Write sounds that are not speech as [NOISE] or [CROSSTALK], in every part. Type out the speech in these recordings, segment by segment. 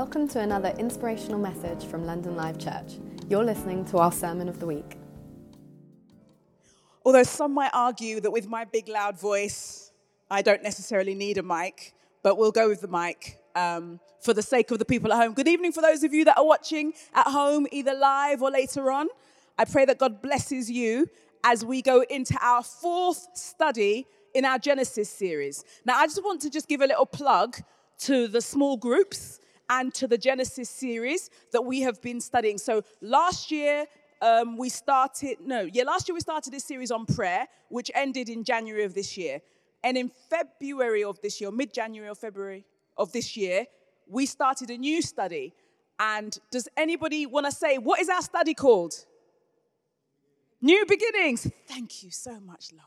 Welcome to another inspirational message from London Live Church. You're listening to our Sermon of the Week. Although some might argue that with my big loud voice, I don't necessarily need a mic, but we'll go with the mic um, for the sake of the people at home. Good evening for those of you that are watching at home, either live or later on. I pray that God blesses you as we go into our fourth study in our Genesis series. Now, I just want to just give a little plug to the small groups and to the Genesis series that we have been studying. So last year, um, we started, no, yeah, last year we started this series on prayer, which ended in January of this year. And in February of this year, mid January or February of this year, we started a new study. And does anybody want to say, what is our study called? New Beginnings. Thank you so much, Lo.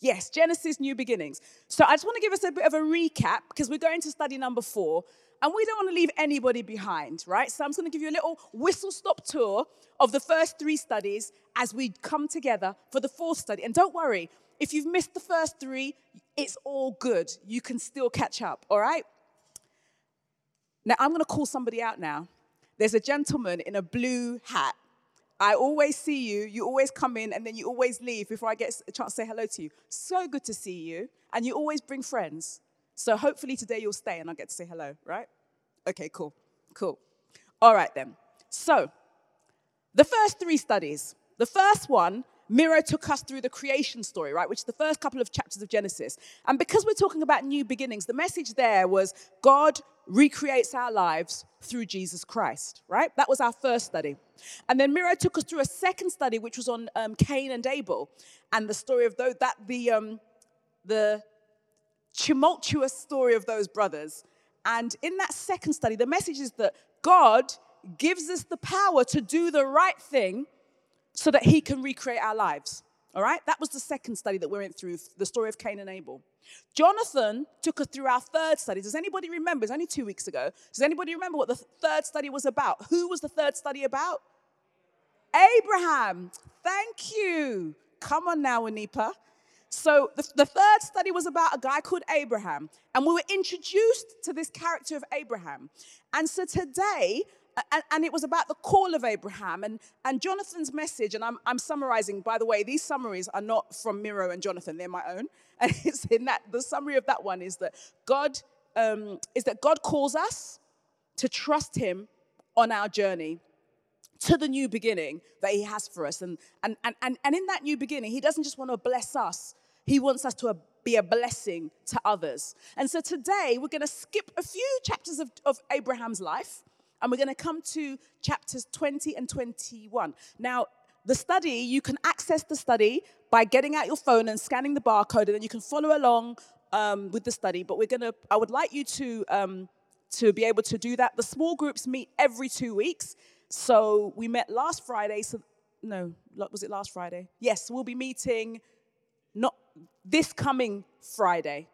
Yes, Genesis, New Beginnings. So I just want to give us a bit of a recap because we're going to study number four and we don't want to leave anybody behind, right? So I'm just going to give you a little whistle stop tour of the first three studies as we come together for the fourth study. And don't worry, if you've missed the first three, it's all good. You can still catch up, all right? Now I'm going to call somebody out now. There's a gentleman in a blue hat I always see you, you always come in, and then you always leave before I get a chance to say hello to you. So good to see you. And you always bring friends. So hopefully today you'll stay and I'll get to say hello, right? Okay, cool. Cool. All right then. So, the first three studies. The first one, Miro took us through the creation story, right, which is the first couple of chapters of Genesis. And because we're talking about new beginnings, the message there was God recreates our lives through Jesus Christ, right? That was our first study. And then Miro took us through a second study, which was on um, Cain and Abel, and the story of those, that the, um, the tumultuous story of those brothers. And in that second study, the message is that God gives us the power to do the right thing so that he can recreate our lives. All right? That was the second study that we went through, the story of Cain and Abel. Jonathan took us through our third study. Does anybody remember? It's only two weeks ago. Does anybody remember what the third study was about? Who was the third study about? Abraham. Thank you. Come on now, Anipa. So the, the third study was about a guy called Abraham, and we were introduced to this character of Abraham. And so today, and, and, it was about the call of Abraham and, and Jonathan's message. And I'm, I'm summarizing, by the way, these summaries are not from Miro and Jonathan, they're my own. [LAUGHS] And it's in that, the summary of that one is that God, um, is that God calls us to trust him on our journey to the new beginning that he has for us. And, and, and, and, and in that new beginning, he doesn't just want to bless us, he wants us to be a blessing to others. And so today, we're going to skip a few chapters of, of Abraham's life and we're going to come to chapters 20 and 21. Now, the study, you can access the study by getting out your phone and scanning the barcode, and then you can follow along um, with the study. But we're going to, I would like you to, um, to be able to do that. The small groups meet every two weeks. So we met last Friday. So, no, was it last Friday? Yes, we'll be meeting not this coming Friday.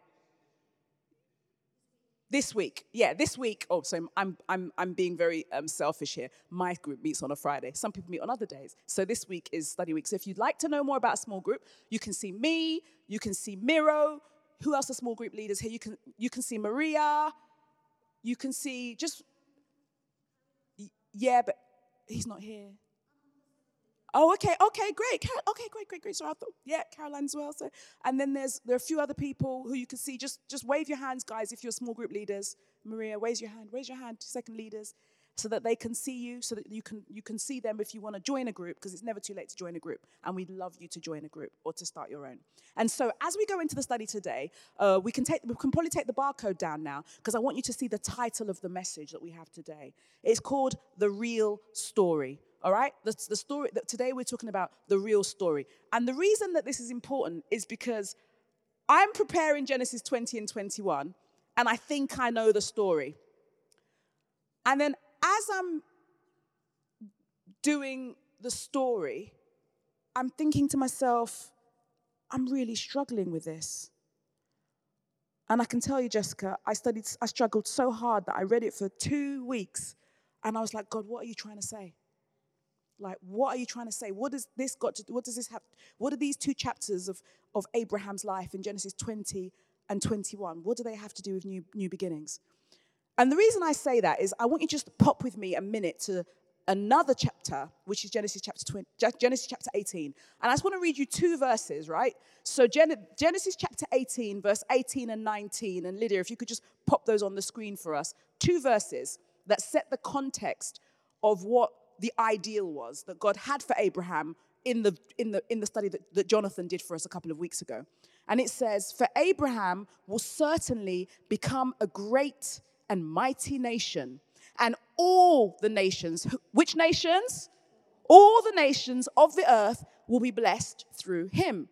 This week, yeah, this week. Oh, so I'm I'm I'm being very um, selfish here. My group meets on a Friday. Some people meet on other days. So this week is study week. So if you'd like to know more about small group, you can see me. You can see Miro. Who else are small group leaders here? You can you can see Maria. You can see just yeah, but he's not here. Oh, okay, okay, great. Okay, great, great, great. So I thought, yeah, Caroline as well. So, and then there's there are a few other people who you can see. Just just wave your hands, guys, if you're small group leaders. Maria, raise your hand. Raise your hand to second leaders, so that they can see you, so that you can you can see them if you want to join a group, because it's never too late to join a group, and we'd love you to join a group or to start your own. And so, as we go into the study today, uh, we can take we can probably take the barcode down now, because I want you to see the title of the message that we have today. It's called the real story all right? The, the story that today we're talking about the real story. And the reason that this is important is because I'm preparing Genesis 20 and 21, and I think I know the story. And then as I'm doing the story, I'm thinking to myself, I'm really struggling with this. And I can tell you, Jessica, I studied, I struggled so hard that I read it for two weeks. And I was like, God, what are you trying to say? Like, what are you trying to say? What does this got to what does this have? What are these two chapters of, of Abraham's life in Genesis 20 and 21? What do they have to do with new, new beginnings? And the reason I say that is I want you to just pop with me a minute to another chapter, which is Genesis chapter 20, Genesis chapter 18. And I just want to read you two verses, right? So Gen- Genesis chapter 18, verse 18 and 19. And Lydia, if you could just pop those on the screen for us. Two verses that set the context of what the ideal was that God had for Abraham in the, in the, in the study that, that Jonathan did for us a couple of weeks ago. And it says, For Abraham will certainly become a great and mighty nation and all the nations, which nations? All the nations of the earth will be blessed through him.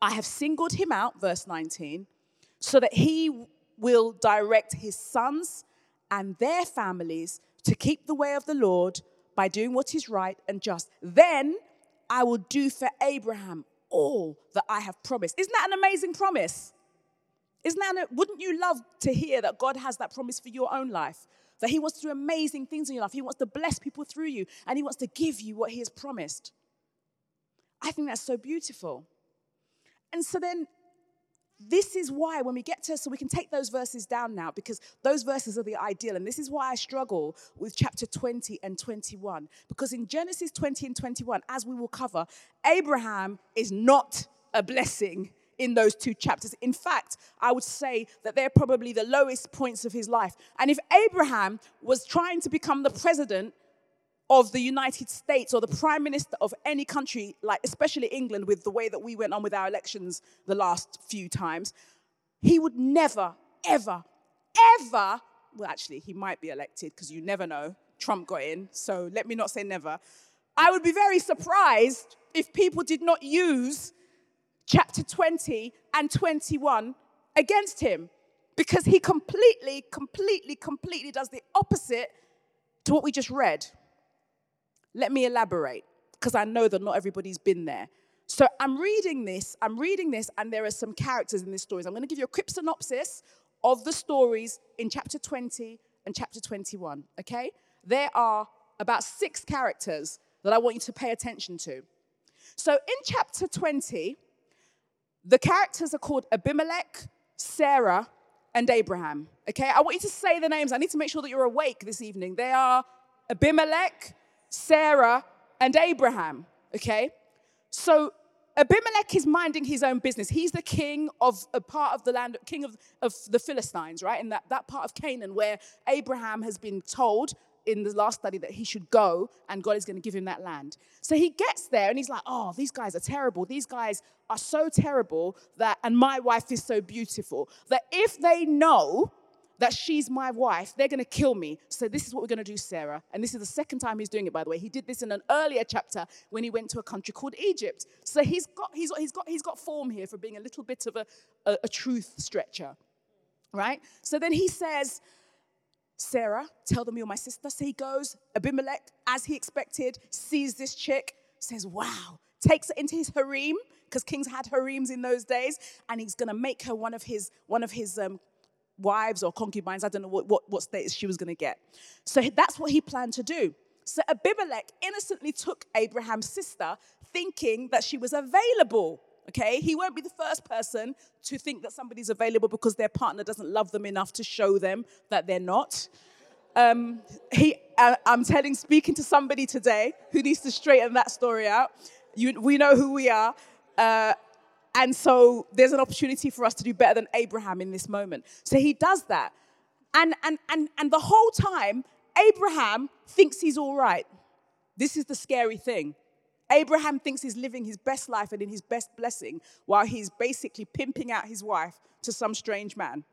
I have singled him out, verse 19, so that he will direct his sons and their families to keep the way of the Lord by doing what is right and just. Then I will do for Abraham all that I have promised. Isn't that an amazing promise? Isn't that, wouldn't you love to hear that God has that promise for your own life? That He wants to do amazing things in your life. He wants to bless people through you, and He wants to give you what He has promised. I think that's so beautiful. And so then, this is why when we get to, so we can take those verses down now, because those verses are the ideal. And this is why I struggle with chapter 20 and 21. Because in Genesis 20 and 21, as we will cover, Abraham is not a blessing in those two chapters. In fact, I would say that they're probably the lowest points of his life. And if Abraham was trying to become the president of the United States or the prime minister of any country, like especially England, with the way that we went on with our elections the last few times, he would never, ever, ever, well, actually, he might be elected because you never know. Trump got in, so let me not say never. I would be very surprised if people did not use chapter 20 and 21 against him because he completely, completely, completely does the opposite to what we just read. Let me elaborate because I know that not everybody's been there. So I'm reading this, I'm reading this, and there are some characters in this story. So I'm going to give you a quick synopsis of the stories in chapter 20 and chapter 21, okay? There are about six characters that I want you to pay attention to. So in chapter 20, the characters are called Abimelech, Sarah, and Abraham. Okay, I want you to say the names. I need to make sure that you're awake this evening. They are Abimelech, Sarah, and Abraham. Okay, so Abimelech is minding his own business. He's the king of a part of the land, king of, of the Philistines, right? In that, that part of Canaan where Abraham has been told in the last study that he should go and God is going to give him that land. So he gets there and he's like, oh, these guys are terrible. These guys are so terrible that, and my wife is so beautiful that if they know that she's my wife, they're going to kill me. So this is what we're going to do, Sarah. And this is the second time he's doing it, by the way. He did this in an earlier chapter when he went to a country called Egypt. So he's got, he's, he's got, he's got form here for being a little bit of a, a, a truth stretcher, right? So then he says, Sarah, tell them you're my sister. So he goes, Abimelech, as he expected, sees this chick, says, wow, takes her into his harem, because kings had harems in those days, and he's gonna make her one of his, one of his um, wives or concubines. I don't know what, what, what status she was gonna get. So that's what he planned to do. So Abimelech innocently took Abraham's sister, thinking that she was available okay? He won't be the first person to think that somebody's available because their partner doesn't love them enough to show them that they're not. Um, he, uh, I'm telling, speaking to somebody today who needs to straighten that story out. You, we know who we are. Uh, and so there's an opportunity for us to do better than Abraham in this moment. So he does that. And, and, and, and the whole time, Abraham thinks he's all right. This is the scary thing. Abraham thinks he's living his best life and in his best blessing while he's basically pimping out his wife to some strange man.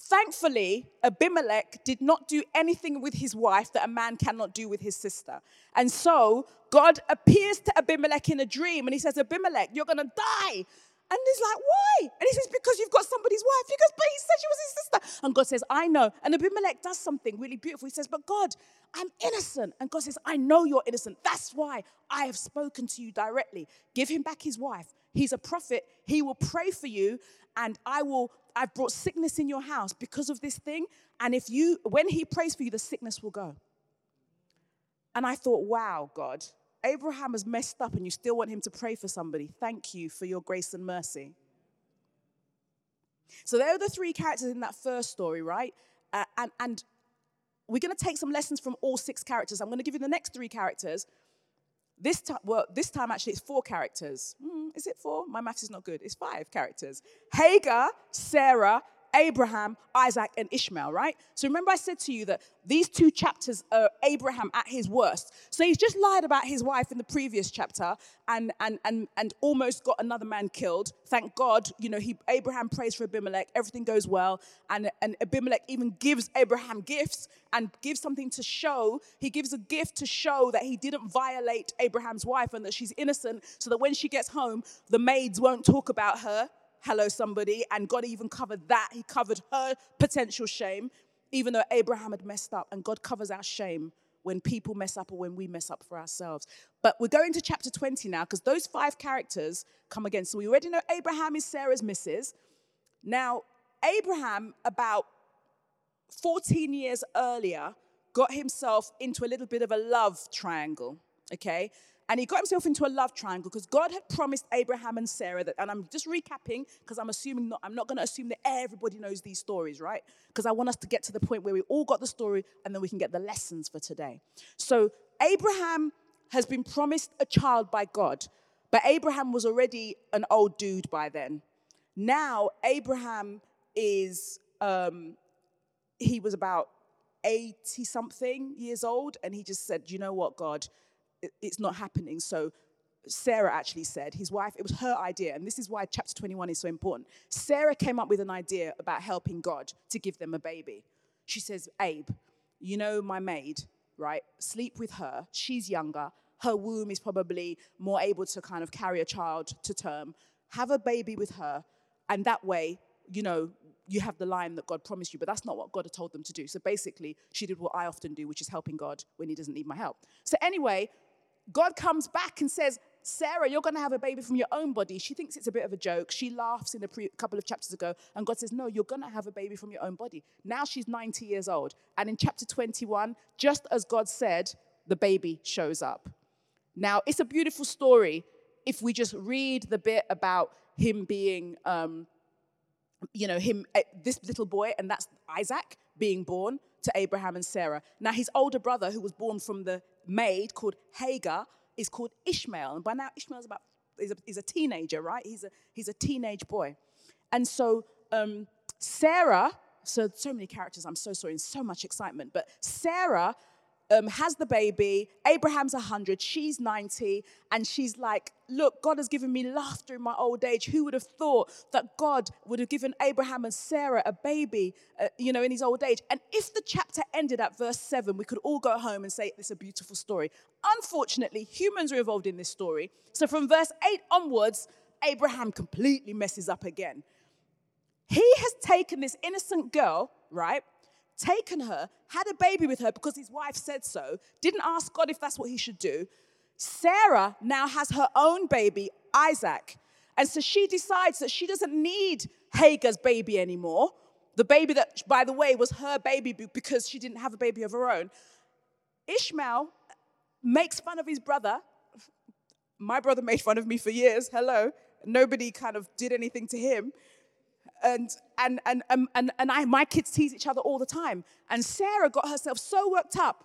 Thankfully, Abimelech did not do anything with his wife that a man cannot do with his sister. And so God appears to Abimelech in a dream and he says, Abimelech, you're going to die. And he's like, why? And he says, because you've got somebody's wife. He goes, but he said she was his sister. And God says, I know. And Abimelech does something really beautiful. He says, but God, I'm innocent. And God says, I know you're innocent. That's why I have spoken to you directly. Give him back his wife. He's a prophet. He will pray for you. And I will, I've brought sickness in your house because of this thing. And if you, when he prays for you, the sickness will go. And I thought, wow, God, Abraham has messed up and you still want him to pray for somebody. Thank you for your grace and mercy. So there are the three characters in that first story, right? Uh, and, and we're going to take some lessons from all six characters. I'm going to give you the next three characters. This time, well, this time actually it's four characters. Mm, is it four? My maths is not good. It's five characters. Hagar, Sarah, Abraham, Isaac, and Ishmael, right? So remember, I said to you that these two chapters are Abraham at his worst. So he's just lied about his wife in the previous chapter and, and, and, and almost got another man killed. Thank God, you know, he, Abraham prays for Abimelech, everything goes well, and, and Abimelech even gives Abraham gifts and gives something to show. He gives a gift to show that he didn't violate Abraham's wife and that she's innocent, so that when she gets home, the maids won't talk about her hello somebody, and God even covered that. He covered her potential shame, even though Abraham had messed up, and God covers our shame when people mess up or when we mess up for ourselves. But we're going to chapter 20 now because those five characters come again. So we already know Abraham is Sarah's missus. Now, Abraham, about 14 years earlier, got himself into a little bit of a love triangle, okay? And he got himself into a love triangle because God had promised Abraham and Sarah that, and I'm just recapping because I'm assuming not, I'm not going to assume that everybody knows these stories, right? Because I want us to get to the point where we all got the story and then we can get the lessons for today. So Abraham has been promised a child by God, but Abraham was already an old dude by then. Now Abraham is, um, he was about 80 something years old, and he just said, You know what, God? It's not happening. So Sarah actually said, his wife, it was her idea, and this is why chapter 21 is so important. Sarah came up with an idea about helping God to give them a baby. She says, Abe, you know my maid, right? Sleep with her. She's younger. Her womb is probably more able to kind of carry a child to term. Have a baby with her, and that way, you know, you have the line that God promised you, but that's not what God had told them to do. So basically, she did what I often do, which is helping God when He doesn't need my help. So, anyway, God comes back and says, Sarah, you're going to have a baby from your own body. She thinks it's a bit of a joke. She laughs in a pre- couple of chapters ago, and God says, No, you're going to have a baby from your own body. Now she's 90 years old. And in chapter 21, just as God said, the baby shows up. Now, it's a beautiful story if we just read the bit about him being, um, you know, him, eh, this little boy, and that's Isaac being born to Abraham and Sarah. Now, his older brother, who was born from the maid called Hagar is called Ishmael. And by now, Ishmael's about, is a, is a teenager, right? He's a, he's a teenage boy. And so um, Sarah, so so many characters, I'm so sorry, and so much excitement, but Sarah um, has the baby. Abraham's 100, she's 90, and she's like, Look, God has given me laughter in my old age. Who would have thought that God would have given Abraham and Sarah a baby, uh, you know, in his old age? And if the chapter ended at verse 7, we could all go home and say, It's a beautiful story. Unfortunately, humans are involved in this story. So from verse 8 onwards, Abraham completely messes up again. He has taken this innocent girl, right? Taken her, had a baby with her because his wife said so, didn't ask God if that's what he should do. Sarah now has her own baby, Isaac. And so she decides that she doesn't need Hagar's baby anymore. The baby that, by the way, was her baby because she didn't have a baby of her own. Ishmael makes fun of his brother. My brother made fun of me for years. Hello. Nobody kind of did anything to him and and and and and, I, my kids tease each other all the time. And Sarah got herself so worked up.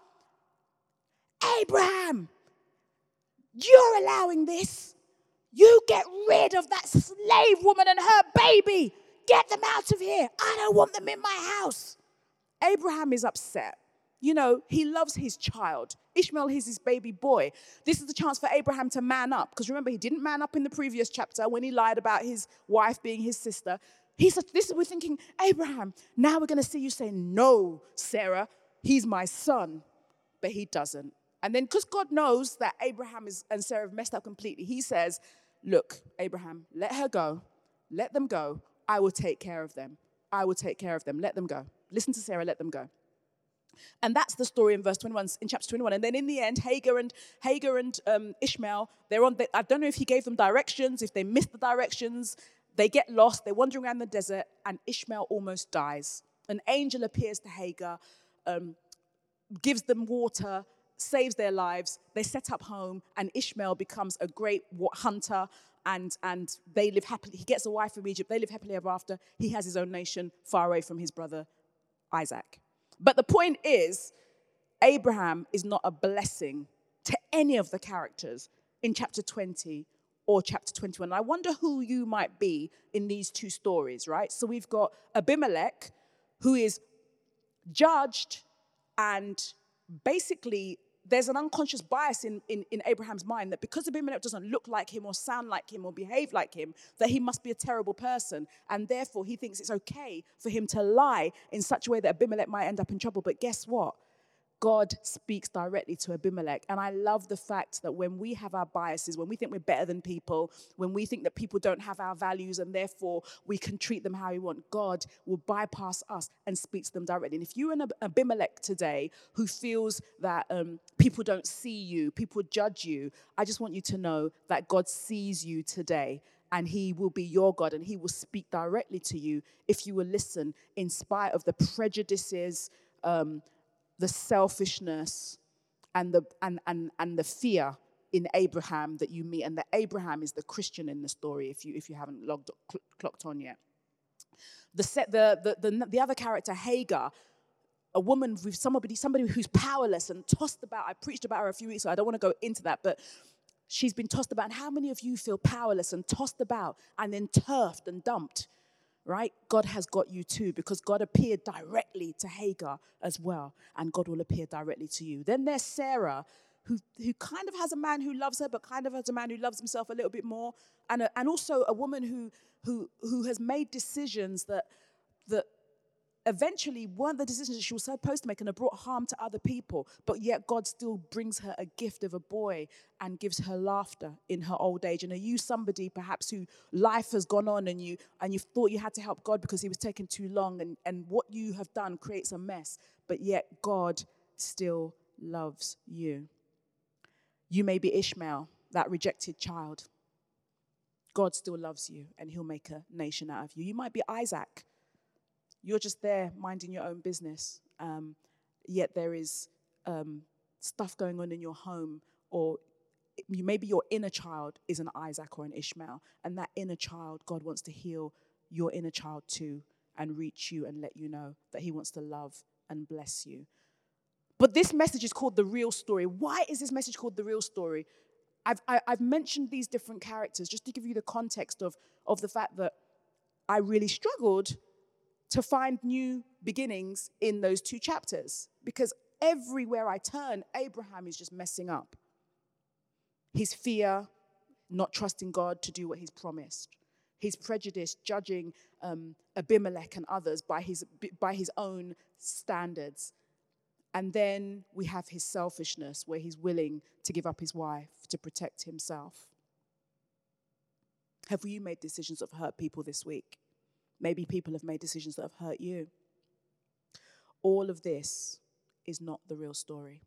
Abraham, you're allowing this. You get rid of that slave woman and her baby. Get them out of here. I don't want them in my house. Abraham is upset. You know, he loves his child. Ishmael is his baby boy. This is the chance for Abraham to man up. Because remember, he didn't man up in the previous chapter when he lied about his wife being his sister. He's said, this we're thinking, Abraham, now we're going to see you say, no, Sarah, he's my son. But he doesn't. And then because God knows that Abraham is, and Sarah have messed up completely, he says, look, Abraham, let her go. Let them go. I will take care of them. I will take care of them. Let them go. Listen to Sarah, let them go. And that's the story in verse 21, in chapter 21. And then in the end, Hagar and Hagar and um, Ishmael, they're on. The, I don't know if he gave them directions, if they missed the directions. They get lost, they're wandering around the desert, and Ishmael almost dies. An angel appears to Hagar, um, gives them water, saves their lives. They set up home, and Ishmael becomes a great hunter. and, and they live happily. He gets a wife from Egypt. They live happily ever after. He has his own nation far away from his brother Isaac. But the point is, Abraham is not a blessing to any of the characters in chapter 20 or chapter 21. I wonder who you might be in these two stories, right? So we've got Abimelech, who is judged and basically there's an unconscious bias in, in, in, Abraham's mind that because Abimelech doesn't look like him or sound like him or behave like him, that he must be a terrible person. And therefore, he thinks it's okay for him to lie in such a way that Abimelech might end up in trouble. But guess what? God speaks directly to Abimelech. And I love the fact that when we have our biases, when we think we're better than people, when we think that people don't have our values and therefore we can treat them how we want, God will bypass us and speak to them directly. And if you're an Abimelech today who feels that um, people don't see you, people judge you, I just want you to know that God sees you today and he will be your God and he will speak directly to you if you will listen in spite of the prejudices. Um, the selfishness and the, and, and, and the fear in Abraham that you meet, and that Abraham is the Christian in the story if you, if you haven't logged, cl- clocked on yet. The, set, the, the, the, the other character, Hagar, a woman with somebody, somebody who's powerless and tossed about. I preached about her a few weeks ago. I don't want to go into that, but she's been tossed about. And how many of you feel powerless and tossed about and then turfed and dumped? Right? God has got you too because God appeared directly to Hagar as well, and God will appear directly to you. Then there's Sarah, who, who kind of has a man who loves her, but kind of has a man who loves himself a little bit more, and, a, and also a woman who, who, who has made decisions that, that eventually weren't the decisions she was supposed to make and have brought harm to other people. But yet God still brings her a gift of a boy and gives her laughter in her old age. And are you somebody perhaps who life has gone on and you and you thought you had to help God because he was taking too long and, and what you have done creates a mess, but yet God still loves you. You may be Ishmael, that rejected child. God still loves you and he'll make a nation out of you. You might be Isaac you're just there minding your own business, um, yet there is um, stuff going on in your home, or you, maybe your inner child is an Isaac or an Ishmael, and that inner child, God wants to heal your inner child too and reach you and let you know that He wants to love and bless you. But this message is called the real story. Why is this message called the real story? I've, I, have i have mentioned these different characters just to give you the context of, of the fact that I really struggled to find new beginnings in those two chapters because everywhere I turn, Abraham is just messing up. His fear, not trusting God to do what he's promised. His prejudice, judging um, Abimelech and others by his, by his own standards. And then we have his selfishness, where he's willing to give up his wife to protect himself. Have you made decisions that hurt people this week? Maybe people have made decisions that have hurt you. All of this is not the real story.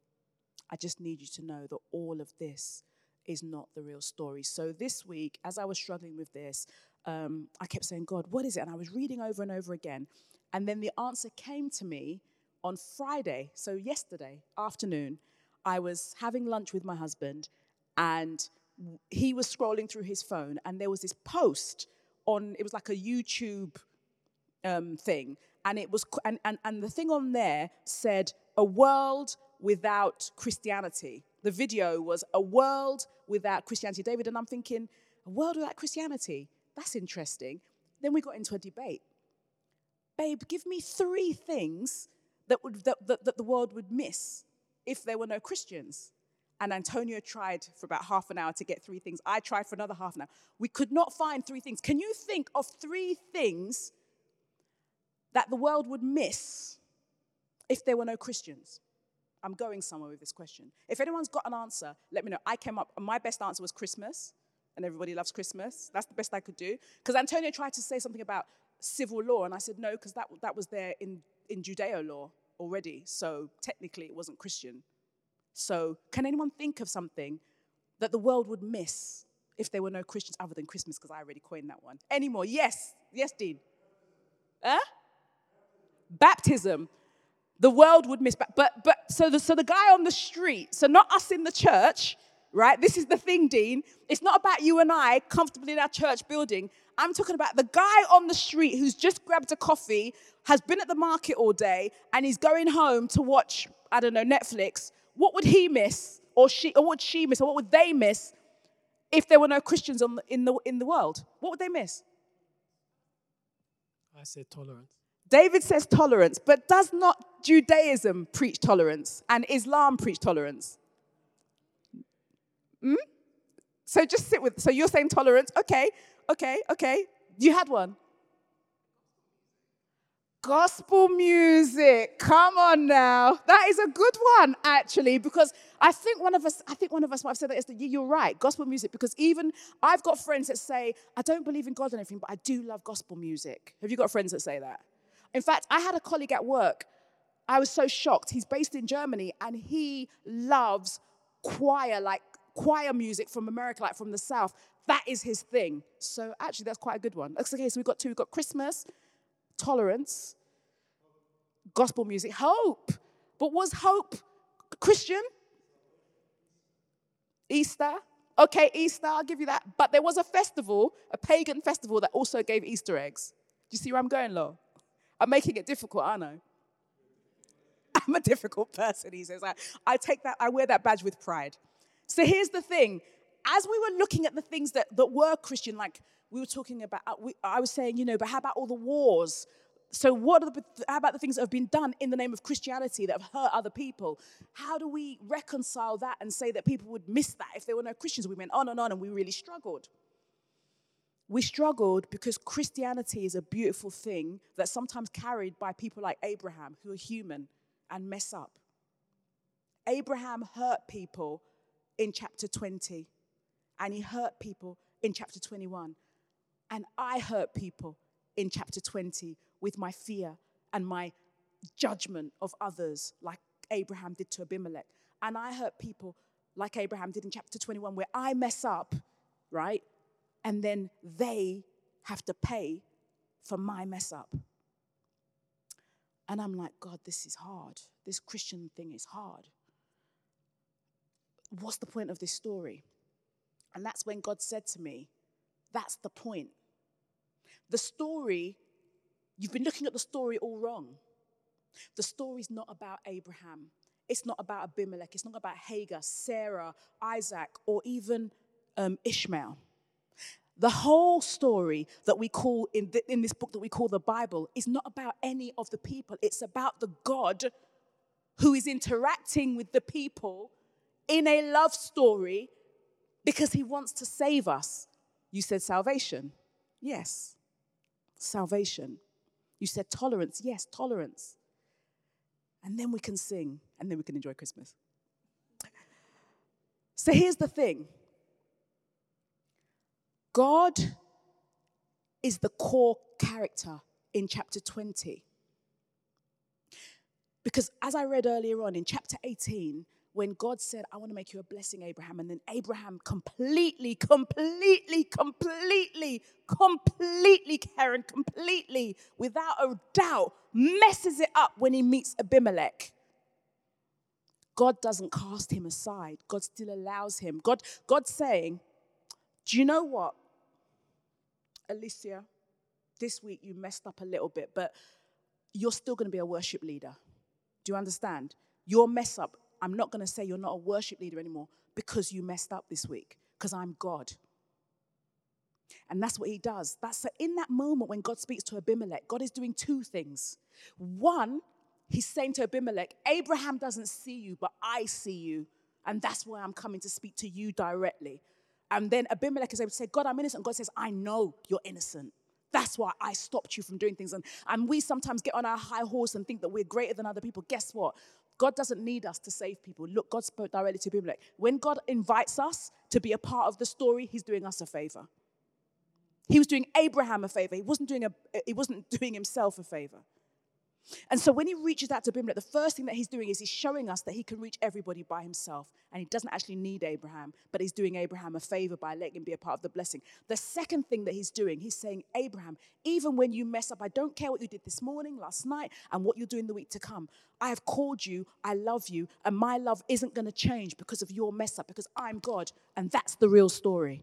I just need you to know that all of this is not the real story. So this week, as I was struggling with this, um, I kept saying, God, what is it? And I was reading over and over again. And then the answer came to me on Friday, so yesterday afternoon. I was having lunch with my husband, and he was scrolling through his phone, and there was this post on, it was like a YouTube um, thing. And it was, and, and, and the thing on there said, a world without Christianity. The video was a world without Christianity. David and I'm thinking, a world without Christianity? That's interesting. Then we got into a debate. Babe, give me three things that, would, that, that, that the world would miss if there were no Christians. And Antonio tried for about half an hour to get three things. I tried for another half an hour. We could not find three things. Can you think of three things that the world would miss if there were no Christians? I'm going somewhere with this question. If anyone's got an answer, let me know. I came up, my best answer was Christmas, and everybody loves Christmas. That's the best I could do. Because Antonio tried to say something about civil law, and I said no, because that, that was there in, in Judeo law already. So technically, it wasn't Christian. So, can anyone think of something that the world would miss if there were no Christians other than Christmas? Because I already coined that one. Any more? Yes. Yes, Dean. Huh? Baptism. The world would miss. But, but so, the, so the guy on the street, so not us in the church, right? This is the thing, Dean. It's not about you and I comfortably in our church building. I'm talking about the guy on the street who's just grabbed a coffee, has been at the market all day, and he's going home to watch, I don't know, Netflix. What would he miss? Or she, or what would she miss? Or what would they miss if there were no Christians the, in, the, in the world? What would they miss? I say tolerance. David says tolerance, but does not Judaism preach tolerance and Islam preach tolerance? Hmm? So just sit with, so you're saying tolerance, okay, okay, okay. You had one. Gospel music. Come on now. That is a good one, actually, because I think one of us, I think one of us might have said that yesterday. You're right, gospel music, because even I've got friends that say, I don't believe in God or anything, but I do love gospel music. Have you got friends that say that? In fact, I had a colleague at work. I was so shocked. He's based in Germany and he loves choir, like choir music from America, like from the South. That is his thing. So actually, that's quite a good one. Okay, so we've got two. We've got Christmas, tolerance, gospel music, hope. But was hope Christian? Easter? Okay, Easter, I'll give you that. But there was a festival, a pagan festival, that also gave Easter eggs. Do you see where I'm going, Lo? I'm making it difficult, aren't I? [LAUGHS] I'm a difficult person, he says. I, I take that, I wear that badge with pride. So here's the thing. As we were looking at the things that, that were Christian, like we were talking about, uh, we, I was saying, you know, but how about all the wars? So what are the, how about the things that have been done in the name of Christianity that have hurt other people? How do we reconcile that and say that people would miss that if there were no Christians? We went on and on and we really struggled. We struggled because Christianity is a beautiful thing that's sometimes carried by people like Abraham who are human and mess up. Abraham hurt people in chapter 20, and he hurt people in chapter 21. And I hurt people in chapter 20 with my fear and my judgment of others, like Abraham did to Abimelech. And I hurt people like Abraham did in chapter 21, where I mess up, right? And then they have to pay for my mess up. And I'm like, God, this is hard. This Christian thing is hard what's the point of this story? And that's when God said to me, that's the point. The story, you've been looking at the story all wrong. The story's not about Abraham. It's not about Abimelech. It's not about Hagar, Sarah, Isaac, or even um, Ishmael. The whole story that we call in, the, in this book that we call the Bible is not about any of the people. It's about the God who is interacting with the people in a love story because he wants to save us. You said salvation. Yes, salvation. You said tolerance. Yes, tolerance. And then we can sing and then we can enjoy Christmas. So here's the thing God is the core character in chapter 20. Because as I read earlier on in chapter 18, when God said, I want to make you a blessing, Abraham, and then Abraham completely, completely, completely, completely, Karen, completely, without a doubt, messes it up when he meets Abimelech. God doesn't cast him aside. God still allows him. God, God's saying, Do you know what? Alicia, this week you messed up a little bit, but you're still going to be a worship leader. Do you understand? Your mess up I'm not going to say you're not a worship leader anymore because you messed up this week, because I'm God. And that's what he does. That's in that moment when God speaks to Abimelech, God is doing two things. One, he's saying to Abimelech, Abraham doesn't see you, but I see you. And that's why I'm coming to speak to you directly. And then Abimelech is able to say, God, I'm innocent. God says, I know you're innocent. That's why I stopped you from doing things. And, and we sometimes get on our high horse and think that we're greater than other people. Guess what? God doesn't need us to save people. Look, God spoke directly to Abimelech. When God invites us to be a part of the story, He's doing us a favor. He was doing Abraham a favor. He wasn't doing, a, he wasn't [LAUGHS] doing himself a favor. And so when he reaches out to Abimelech, the first thing that he's doing is he's showing us that he can reach everybody by himself. And he doesn't actually need Abraham, but he's doing Abraham a favor by letting him be a part of the blessing. The second thing that he's doing, he's saying, Abraham, even when you mess up, I don't care what you did this morning, last night, and what you're doing the week to come. I have called you, I love you, and my love isn't going to change because of your mess up, because I'm God. And that's the real story.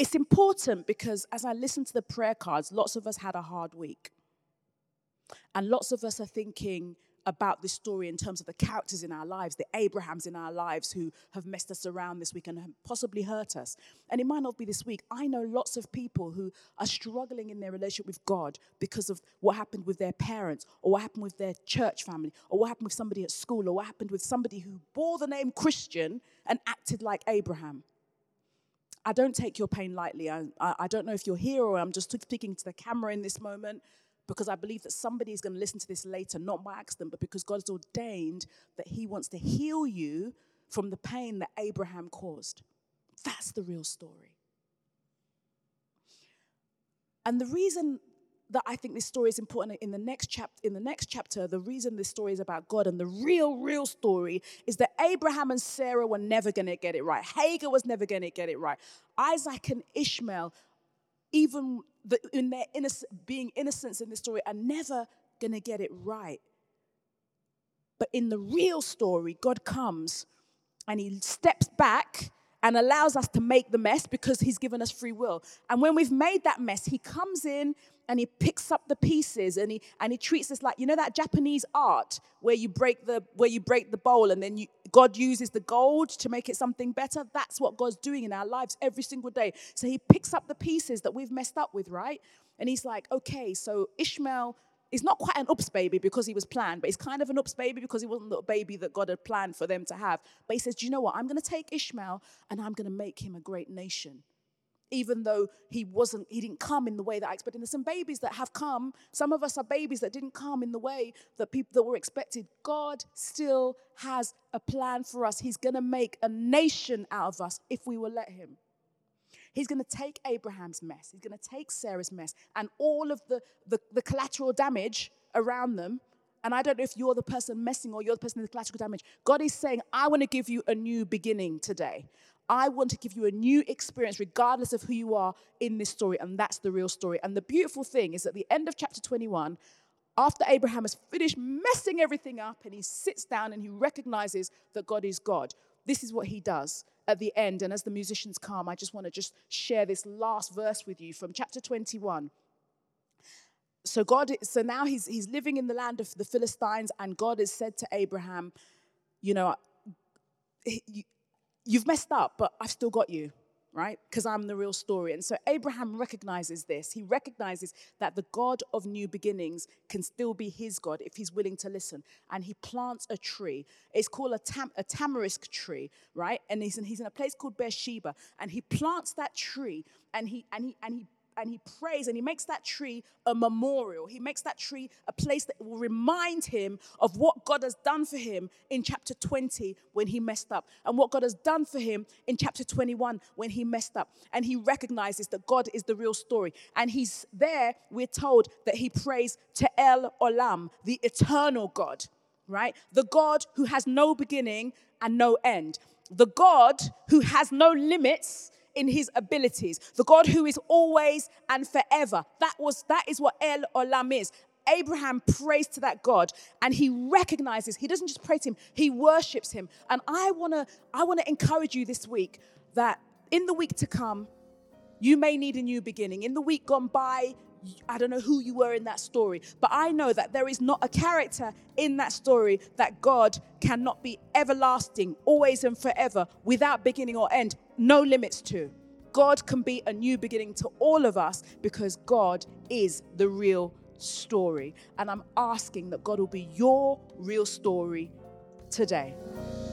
It's important because as I listen to the prayer cards, lots of us had a hard week. And lots of us are thinking about this story in terms of the characters in our lives, the Abrahams in our lives who have messed us around this week and possibly hurt us. And it might not be this week. I know lots of people who are struggling in their relationship with God because of what happened with their parents, or what happened with their church family, or what happened with somebody at school, or what happened with somebody who bore the name Christian and acted like Abraham. I don't take your pain lightly. I, I, don't know if you're here or I'm just speaking to the camera in this moment because I believe that somebody is going to listen to this later, not by accident, but because God has ordained that He wants to heal you from the pain that Abraham caused. That's the real story. And the reason that I think this story is important in the next chapter. In the next chapter, the reason this story is about God and the real, real story is that Abraham and Sarah were never going to get it right. Hagar was never going to get it right. Isaac and Ishmael, even the, in their innocent, being innocents in this story, are never going to get it right. But in the real story, God comes and He steps back and allows us to make the mess because he's given us free will. And when we've made that mess, he comes in and he picks up the pieces and he and he treats us like you know that Japanese art where you break the where you break the bowl and then you, God uses the gold to make it something better. That's what God's doing in our lives every single day. So he picks up the pieces that we've messed up with, right? And he's like, okay, so Ishmael is not quite an oops baby because he was planned, but he's kind of an oops baby because he wasn't the baby that God had planned for them to have. But he says, Do you know what? I'm going to take Ishmael and I'm going to make him a great nation. Even though he wasn't, he didn't come in the way that I expected. And there's some babies that have come. Some of us are babies that didn't come in the way that people that were expected. God still has a plan for us. He's going to make a nation out of us if we will let him. He's going to take Abraham's mess, he's going to take Sarah's mess, and all of the, the, the collateral damage around them. And I don't know if you're the person messing or you're the person in the collateral damage. God is saying, I want to give you a new beginning today. I want to give you a new experience, regardless of who you are in this story. And that's the real story. And the beautiful thing is at the end of chapter 21, after Abraham has finished messing everything up and he sits down and he recognizes that God is God, this is what he does at the end. And as the musicians come, I just want to just share this last verse with you from chapter 21. So God, so now he's he's living in the land of the Philistines, and God has said to Abraham, you know, you've messed up, but I've still got you right? Because I'm the real story. And so Abraham recognizes this. He recognizes that the God of new beginnings can still be his God if he's willing to listen. And he plants a tree. It's called a, tam- a tamarisk tree, right? And he's in, he's in a place called Beersheba. And he plants that tree and he, and he, and he and he prays and he makes that tree a memorial. He makes that tree a place that will remind him of what God has done for him in chapter 20 when he messed up, and what God has done for him in chapter 21 when he messed up. And he recognizes that God is the real story. And he's there, we're told that he prays to El Olam, the eternal God, right? The God who has no beginning and no end. The God who has no limits in his abilities, the God who is always and forever. That was that is what El Olam is. Abraham prays to that God and he recognizes, he doesn't just pray to him, he worships him. And I wanna, I wanna encourage you this week that in the week to come, you may need a new beginning. In the week gone by, I don't know who you were in that story, but I know that there is not a character in that story that God cannot be everlasting, always and forever, without beginning or end, no limits to. God can be a new beginning to all of us because God is the real story. And I'm asking that God will be your real story today.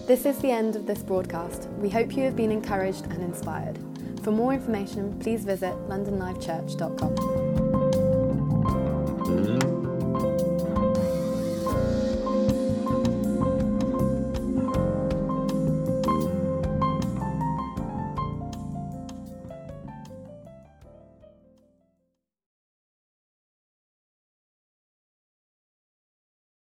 This is the end of this broadcast. We hope you have been encouraged and inspired. For more information, please visit londonlivechurch.com.